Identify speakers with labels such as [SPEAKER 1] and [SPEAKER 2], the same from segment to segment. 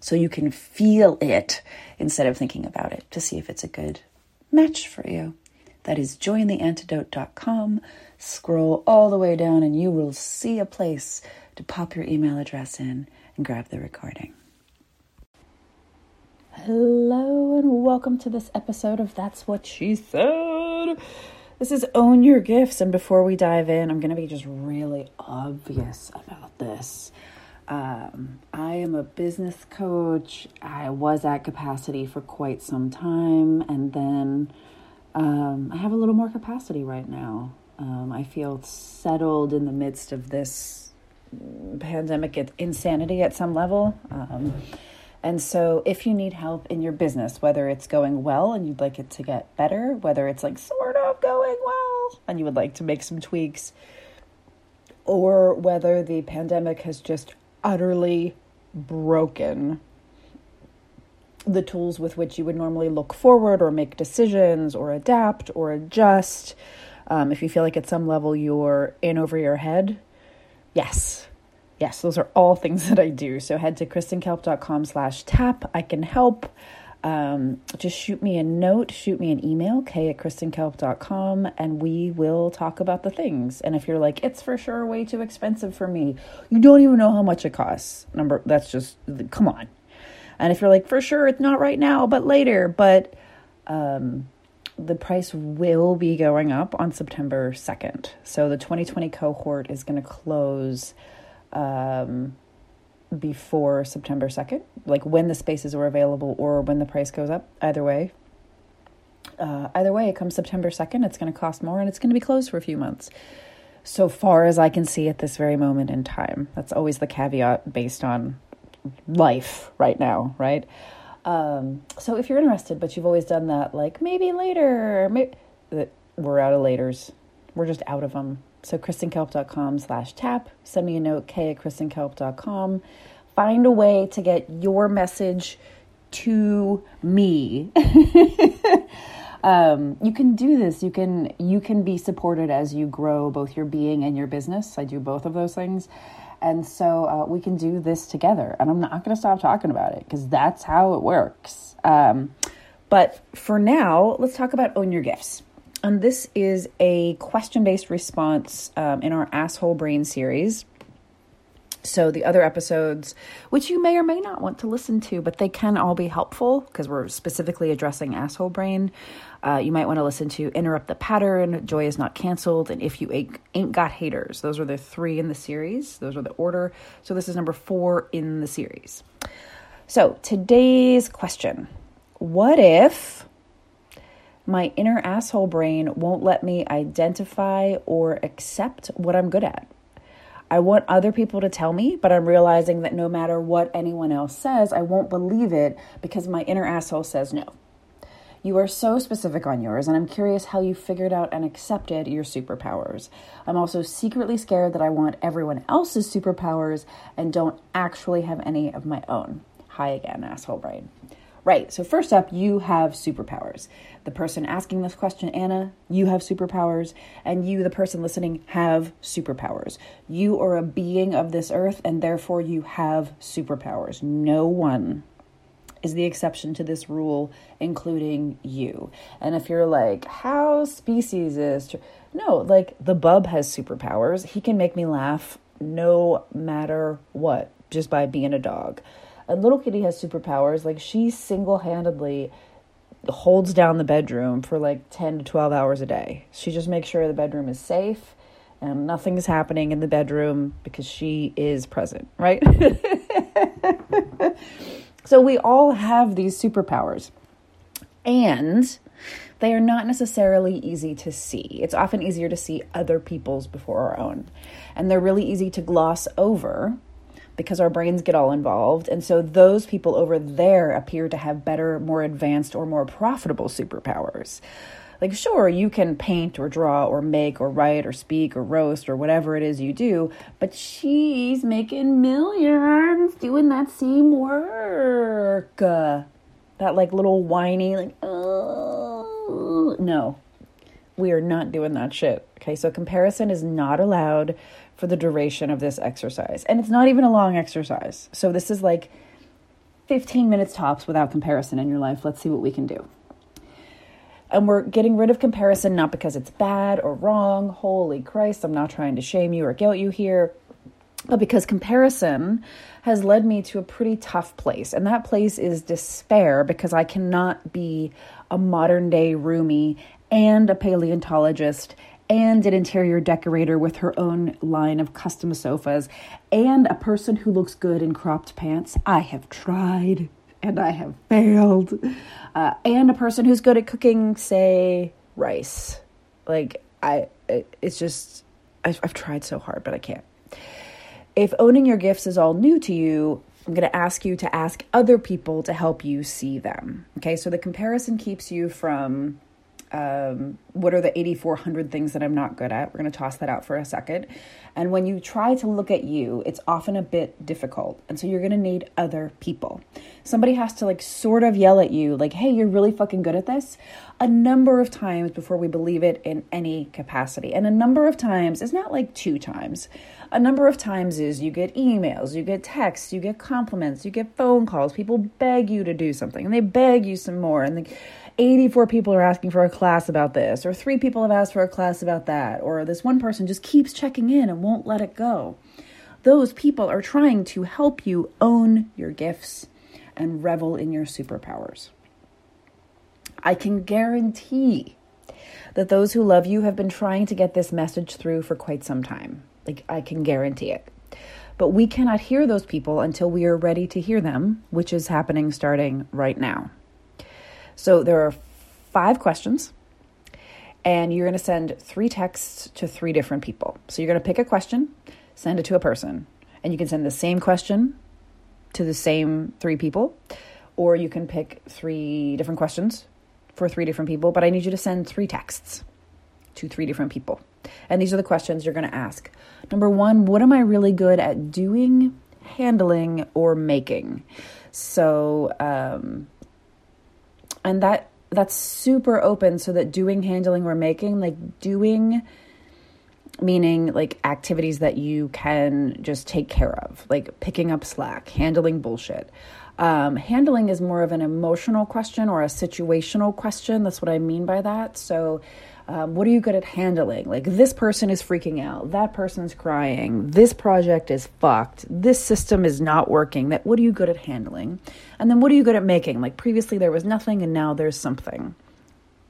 [SPEAKER 1] so you can feel it instead of thinking about it to see if it's a good match for you. That is jointheantidote.com. Scroll all the way down and you will see a place to pop your email address in and grab the recording. Hello and welcome to this episode of That's What She Said. This is Own Your Gifts, and before we dive in, I'm going to be just really obvious about this. Um, I am a business coach. I was at capacity for quite some time, and then um, I have a little more capacity right now. Um, I feel settled in the midst of this pandemic insanity at some level. Um, and so, if you need help in your business, whether it's going well and you'd like it to get better, whether it's like sort of going well and you would like to make some tweaks, or whether the pandemic has just utterly broken the tools with which you would normally look forward or make decisions or adapt or adjust. Um, if you feel like at some level you're in over your head, yes. Yes, those are all things that I do. So head to kristenkalp.com slash tap. I can help um, just shoot me a note, shoot me an email, k at kristenkalp.com, and we will talk about the things. And if you're like, it's for sure way too expensive for me, you don't even know how much it costs. Number, that's just, come on. And if you're like, for sure, it's not right now, but later, but um, the price will be going up on September 2nd. So the 2020 cohort is going to close. Um, before September 2nd, like when the spaces are available or when the price goes up. Either way, uh, either way, it comes September 2nd, it's going to cost more and it's going to be closed for a few months. So far as I can see at this very moment in time. That's always the caveat based on life right now, right? Um, so if you're interested, but you've always done that, like maybe later, maybe, we're out of laters. We're just out of them. So kristenkalp.com slash tap. Send me a note, k at kristenkalp.com. Find a way to get your message to me. um, you can do this. You can you can be supported as you grow both your being and your business. I do both of those things. And so uh, we can do this together. And I'm not going to stop talking about it because that's how it works. Um, but for now, let's talk about own your gifts. And this is a question based response um, in our Asshole Brain series. So, the other episodes, which you may or may not want to listen to, but they can all be helpful because we're specifically addressing asshole brain. Uh, you might want to listen to Interrupt the Pattern, Joy is Not Canceled, and If You Ain't, ain't Got Haters. Those are the three in the series. Those are the order. So, this is number four in the series. So, today's question What if my inner asshole brain won't let me identify or accept what I'm good at. I want other people to tell me, but I'm realizing that no matter what anyone else says, I won't believe it because my inner asshole says no. You are so specific on yours, and I'm curious how you figured out and accepted your superpowers. I'm also secretly scared that I want everyone else's superpowers and don't actually have any of my own. Hi again, asshole brain. Right. So, first up, you have superpowers. The person asking this question, Anna, you have superpowers, and you, the person listening, have superpowers. You are a being of this earth, and therefore you have superpowers. No one is the exception to this rule, including you. And if you're like, how species is true? No, like the bub has superpowers. He can make me laugh no matter what, just by being a dog. And little kitty has superpowers. Like she single handedly holds down the bedroom for like 10 to 12 hours a day. She just makes sure the bedroom is safe and nothing is happening in the bedroom because she is present, right? so we all have these superpowers. And they are not necessarily easy to see. It's often easier to see other people's before our own. And they're really easy to gloss over because our brains get all involved. And so those people over there appear to have better, more advanced, or more profitable superpowers. Like, sure, you can paint or draw or make or write or speak or roast or whatever it is you do, but she's making millions doing that same work. Uh, that like little whiny, like, oh, no, we are not doing that shit. Okay, so comparison is not allowed for the duration of this exercise. And it's not even a long exercise. So this is like 15 minutes tops without comparison in your life. Let's see what we can do. And we're getting rid of comparison not because it's bad or wrong. Holy Christ, I'm not trying to shame you or guilt you here but because comparison has led me to a pretty tough place. And that place is despair because I cannot be a modern day Rumi and a paleontologist and an interior decorator with her own line of custom sofas and a person who looks good in cropped pants. I have tried and I have failed. Uh, and a person who's good at cooking, say, rice. Like, I, it's just, I've, I've tried so hard, but I can't. If owning your gifts is all new to you, I'm going to ask you to ask other people to help you see them. Okay, so the comparison keeps you from um, what are the 8,400 things that I'm not good at? We're going to toss that out for a second. And when you try to look at you, it's often a bit difficult. And so you're going to need other people. Somebody has to like sort of yell at you, like, hey, you're really fucking good at this, a number of times before we believe it in any capacity. And a number of times is not like two times. A number of times is you get emails, you get texts, you get compliments, you get phone calls. People beg you to do something and they beg you some more. And they, 84 people are asking for a class about this, or three people have asked for a class about that, or this one person just keeps checking in and won't let it go. Those people are trying to help you own your gifts and revel in your superpowers. I can guarantee that those who love you have been trying to get this message through for quite some time. Like, I can guarantee it. But we cannot hear those people until we are ready to hear them, which is happening starting right now. So there are five questions, and you're going to send three texts to three different people. So you're going to pick a question, send it to a person, and you can send the same question to the same three people, or you can pick three different questions for three different people. But I need you to send three texts to three different people. And these are the questions you're going to ask. Number one, what am I really good at doing, handling, or making? So, um, and that that's super open so that doing handling we're making like doing meaning like activities that you can just take care of like picking up slack handling bullshit um, handling is more of an emotional question or a situational question that's what i mean by that so um, what are you good at handling? Like, this person is freaking out. That person's crying. This project is fucked. This system is not working. That what are you good at handling? And then what are you good at making? Like, previously there was nothing and now there's something.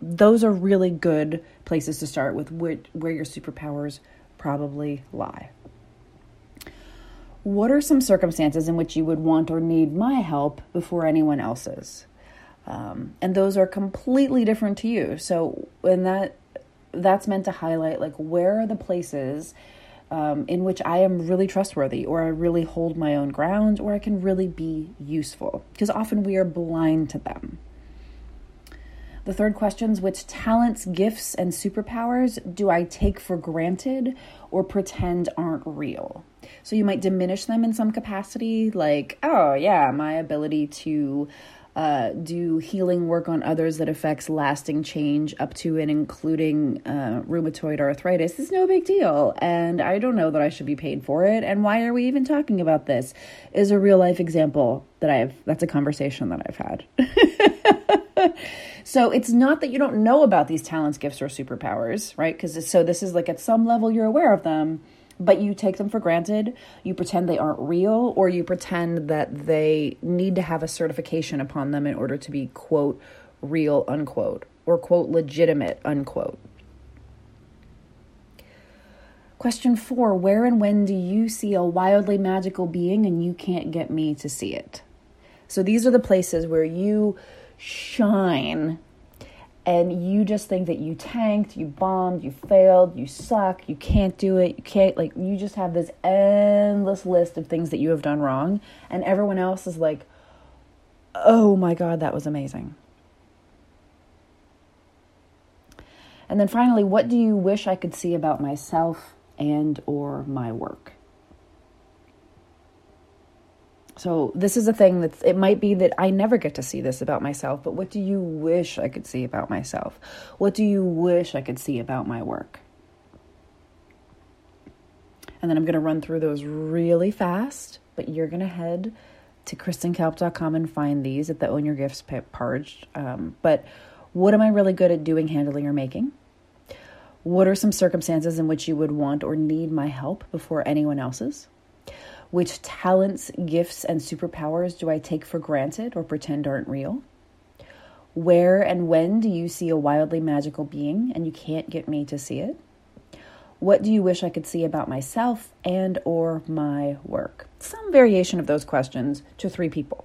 [SPEAKER 1] Those are really good places to start with where, where your superpowers probably lie. What are some circumstances in which you would want or need my help before anyone else's? Um, and those are completely different to you. So, and that that's meant to highlight like where are the places um, in which I am really trustworthy or I really hold my own ground or I can really be useful because often we are blind to them. The third question is which talents, gifts, and superpowers do I take for granted or pretend aren't real? So you might diminish them in some capacity, like, oh, yeah, my ability to uh, do healing work on others that affects lasting change up to and including uh, rheumatoid arthritis is no big deal. And I don't know that I should be paid for it. And why are we even talking about this? Is a real life example that I've, that's a conversation that I've had. so it's not that you don't know about these talents, gifts, or superpowers, right? Because so this is like at some level you're aware of them but you take them for granted, you pretend they aren't real, or you pretend that they need to have a certification upon them in order to be, quote, real, unquote, or quote, legitimate, unquote. Question four Where and when do you see a wildly magical being and you can't get me to see it? So these are the places where you shine and you just think that you tanked, you bombed, you failed, you suck, you can't do it, you can't, like, you just have this endless list of things that you have done wrong, and everyone else is like, oh my God, that was amazing. And then finally, what do you wish I could see about myself and or my work? So this is a thing that it might be that I never get to see this about myself, but what do you wish I could see about myself? What do you wish I could see about my work? And then I'm going to run through those really fast, but you're going to head to kristenkalp.com and find these at the Own Your Gifts page. Um, but what am I really good at doing, handling, or making? What are some circumstances in which you would want or need my help before anyone else's? Which talents, gifts, and superpowers do I take for granted or pretend aren't real? Where and when do you see a wildly magical being and you can't get me to see it? What do you wish I could see about myself and or my work? Some variation of those questions to three people.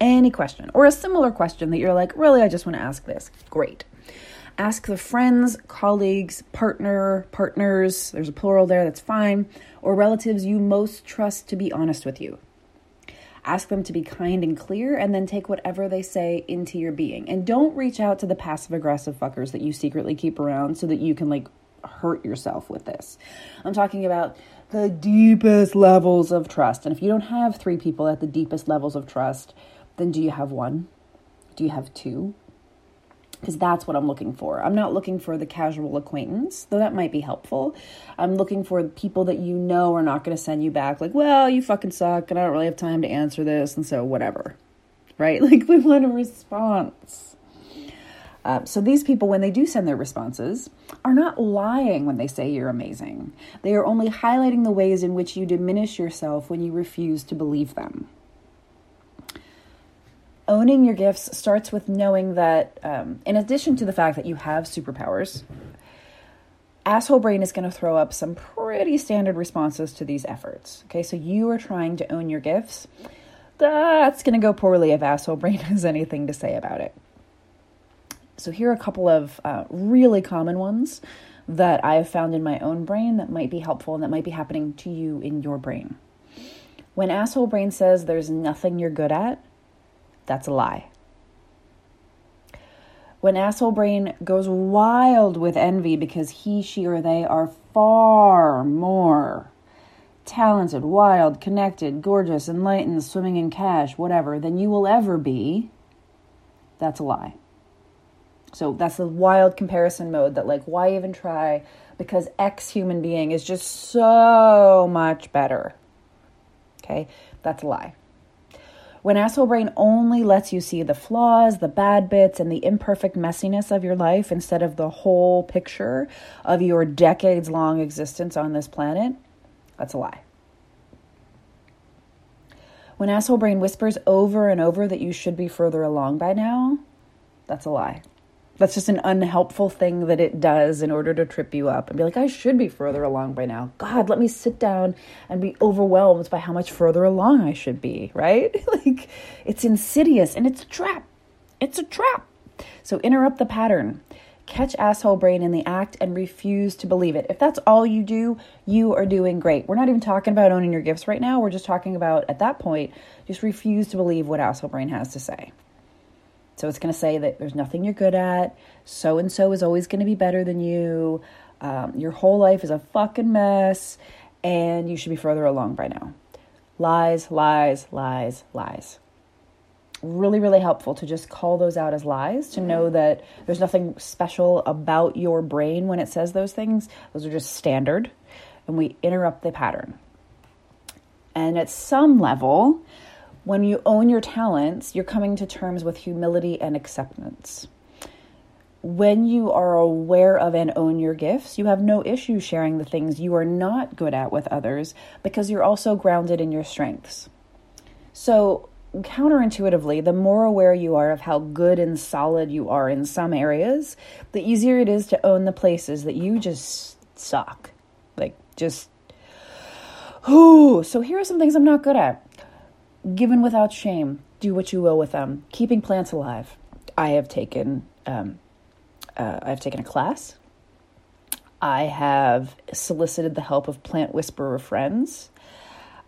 [SPEAKER 1] Any question or a similar question that you're like, "Really, I just want to ask this." Great. Ask the friends, colleagues, partner, partners, there's a plural there, that's fine, or relatives you most trust to be honest with you. Ask them to be kind and clear, and then take whatever they say into your being. And don't reach out to the passive aggressive fuckers that you secretly keep around so that you can, like, hurt yourself with this. I'm talking about the deepest levels of trust. And if you don't have three people at the deepest levels of trust, then do you have one? Do you have two? Because that's what I'm looking for. I'm not looking for the casual acquaintance, though that might be helpful. I'm looking for people that you know are not going to send you back, like, well, you fucking suck, and I don't really have time to answer this, and so whatever. Right? Like, we want a response. Uh, so, these people, when they do send their responses, are not lying when they say you're amazing. They are only highlighting the ways in which you diminish yourself when you refuse to believe them owning your gifts starts with knowing that, um, in addition to the fact that you have superpowers, asshole brain is going to throw up some pretty standard responses to these efforts. Okay, so you are trying to own your gifts. That's going to go poorly if asshole brain has anything to say about it. So, here are a couple of uh, really common ones that I have found in my own brain that might be helpful and that might be happening to you in your brain. When asshole brain says there's nothing you're good at, that's a lie. When asshole brain goes wild with envy because he, she, or they are far more talented, wild, connected, gorgeous, enlightened, swimming in cash, whatever, than you will ever be, that's a lie. So that's the wild comparison mode that, like, why even try? Because X human being is just so much better. Okay, that's a lie. When asshole brain only lets you see the flaws, the bad bits, and the imperfect messiness of your life instead of the whole picture of your decades long existence on this planet, that's a lie. When asshole brain whispers over and over that you should be further along by now, that's a lie. That's just an unhelpful thing that it does in order to trip you up and be like, I should be further along by now. God, let me sit down and be overwhelmed by how much further along I should be, right? like, it's insidious and it's a trap. It's a trap. So interrupt the pattern. Catch asshole brain in the act and refuse to believe it. If that's all you do, you are doing great. We're not even talking about owning your gifts right now. We're just talking about, at that point, just refuse to believe what asshole brain has to say. So it's going to say that there's nothing you're good at. So and so is always going to be better than you. Um, your whole life is a fucking mess, and you should be further along by now. Lies, lies, lies, lies. Really, really helpful to just call those out as lies, to know that there's nothing special about your brain when it says those things. Those are just standard, and we interrupt the pattern. And at some level, when you own your talents, you're coming to terms with humility and acceptance. When you are aware of and own your gifts, you have no issue sharing the things you are not good at with others because you're also grounded in your strengths. So, counterintuitively, the more aware you are of how good and solid you are in some areas, the easier it is to own the places that you just suck. Like, just, whoo. So, here are some things I'm not good at. Given without shame, do what you will with them. Keeping plants alive. I have taken, um, uh, I've taken a class. I have solicited the help of plant whisperer friends.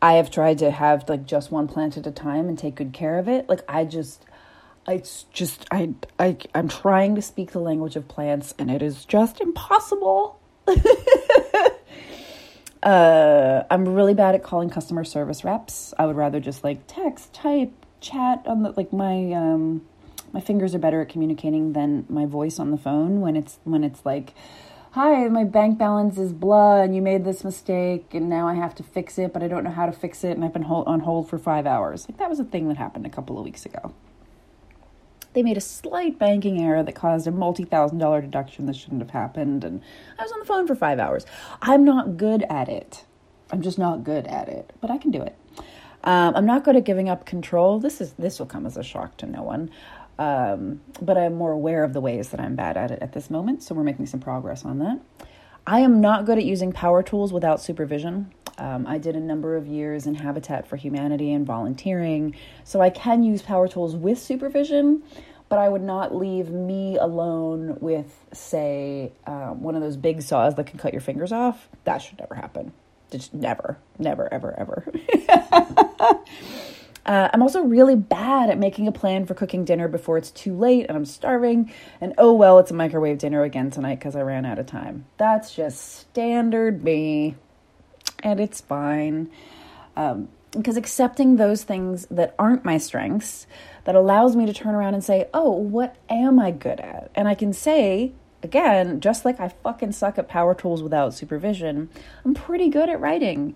[SPEAKER 1] I have tried to have like just one plant at a time and take good care of it. Like I just it's just I I I'm trying to speak the language of plants and it is just impossible. uh I'm really bad at calling customer service reps. I would rather just like text, type, chat on the like my um my fingers are better at communicating than my voice on the phone when it's when it's like hi, my bank balance is blah, and you made this mistake, and now I have to fix it, but I don't know how to fix it, and I've been hold- on hold for five hours. Like, that was a thing that happened a couple of weeks ago. They made a slight banking error that caused a multi thousand dollar deduction that shouldn't have happened, and I was on the phone for five hours. I'm not good at it. I'm just not good at it, but I can do it. Um, I'm not good at giving up control. This is this will come as a shock to no one. Um, but I'm more aware of the ways that I'm bad at it at this moment, so we're making some progress on that. I am not good at using power tools without supervision. Um, I did a number of years in Habitat for Humanity and volunteering, so I can use power tools with supervision, but I would not leave me alone with, say, um, one of those big saws that can cut your fingers off. That should never happen. Just never, never, ever, ever. Uh, I'm also really bad at making a plan for cooking dinner before it's too late and I'm starving. And oh well, it's a microwave dinner again tonight because I ran out of time. That's just standard me. And it's fine. Um, because accepting those things that aren't my strengths, that allows me to turn around and say, oh, what am I good at? And I can say, again, just like I fucking suck at power tools without supervision, I'm pretty good at writing.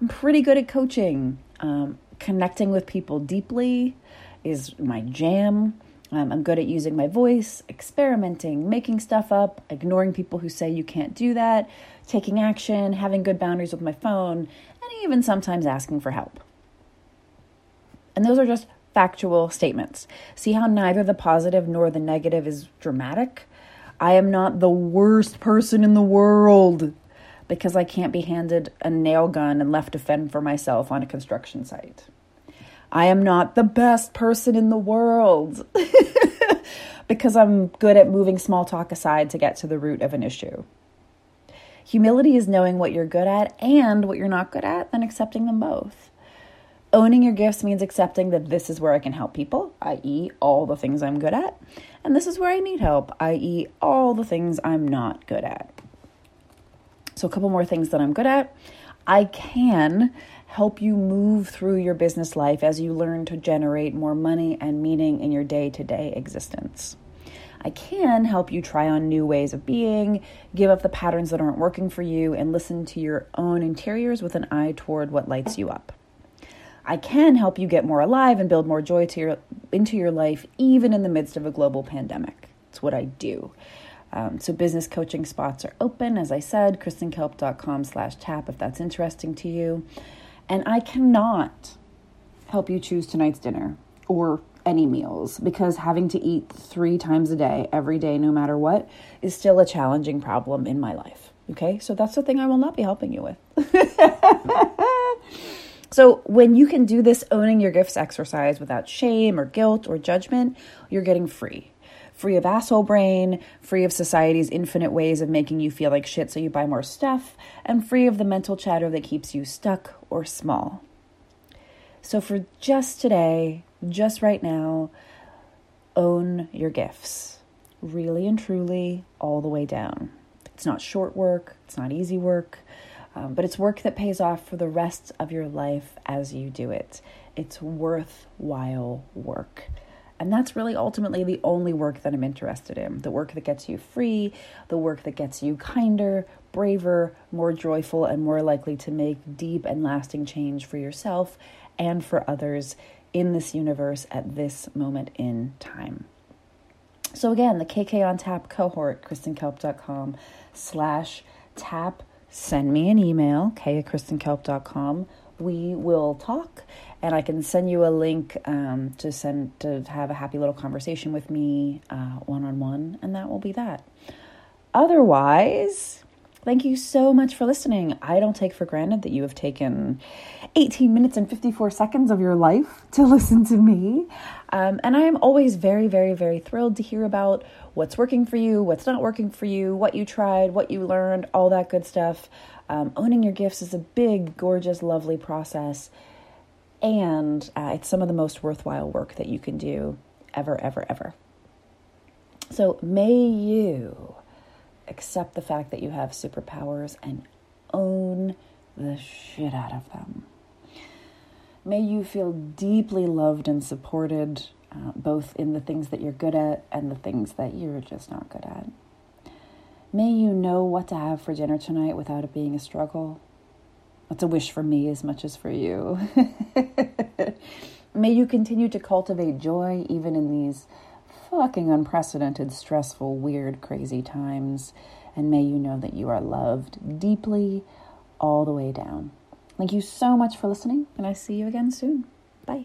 [SPEAKER 1] I'm pretty good at coaching. Um, connecting with people deeply is my jam. Um, I'm good at using my voice, experimenting, making stuff up, ignoring people who say you can't do that, taking action, having good boundaries with my phone, and even sometimes asking for help. And those are just factual statements. See how neither the positive nor the negative is dramatic? I am not the worst person in the world because I can't be handed a nail gun and left to fend for myself on a construction site. I am not the best person in the world because I'm good at moving small talk aside to get to the root of an issue. Humility is knowing what you're good at and what you're not good at, then accepting them both. Owning your gifts means accepting that this is where I can help people, i.e., all the things I'm good at, and this is where I need help, i.e., all the things I'm not good at. So, a couple more things that I'm good at. I can help you move through your business life as you learn to generate more money and meaning in your day to day existence. I can help you try on new ways of being, give up the patterns that aren't working for you, and listen to your own interiors with an eye toward what lights you up. I can help you get more alive and build more joy your, into your life, even in the midst of a global pandemic. It's what I do. Um, so business coaching spots are open, as I said, kristenkalp.com slash tap if that's interesting to you. And I cannot help you choose tonight's dinner or any meals because having to eat three times a day, every day, no matter what, is still a challenging problem in my life. Okay, so that's the thing I will not be helping you with. so, when you can do this owning your gifts exercise without shame or guilt or judgment, you're getting free free of asshole brain, free of society's infinite ways of making you feel like shit so you buy more stuff, and free of the mental chatter that keeps you stuck or small. So, for just today, just right now, own your gifts. Really and truly, all the way down. It's not short work, it's not easy work, um, but it's work that pays off for the rest of your life as you do it. It's worthwhile work. And that's really ultimately the only work that I'm interested in the work that gets you free, the work that gets you kinder, braver, more joyful, and more likely to make deep and lasting change for yourself and for others in this universe at this moment in time. So again, the KK on Tap cohort, kristenkalp.com slash tap. Send me an email, k at kristenkalp.com we will talk and I can send you a link um, to send to have a happy little conversation with me one on one, and that will be that. Otherwise, thank you so much for listening. I don't take for granted that you have taken 18 minutes and 54 seconds of your life to listen to me. Um, and I am always very, very, very thrilled to hear about what's working for you, what's not working for you, what you tried, what you learned, all that good stuff. Um, owning your gifts is a big, gorgeous, lovely process. And uh, it's some of the most worthwhile work that you can do ever, ever, ever. So may you accept the fact that you have superpowers and own the shit out of them. May you feel deeply loved and supported, uh, both in the things that you're good at and the things that you're just not good at. May you know what to have for dinner tonight without it being a struggle. That's a wish for me as much as for you. May you continue to cultivate joy even in these fucking unprecedented, stressful, weird, crazy times. And may you know that you are loved deeply all the way down. Thank you so much for listening, and I see you again soon. Bye.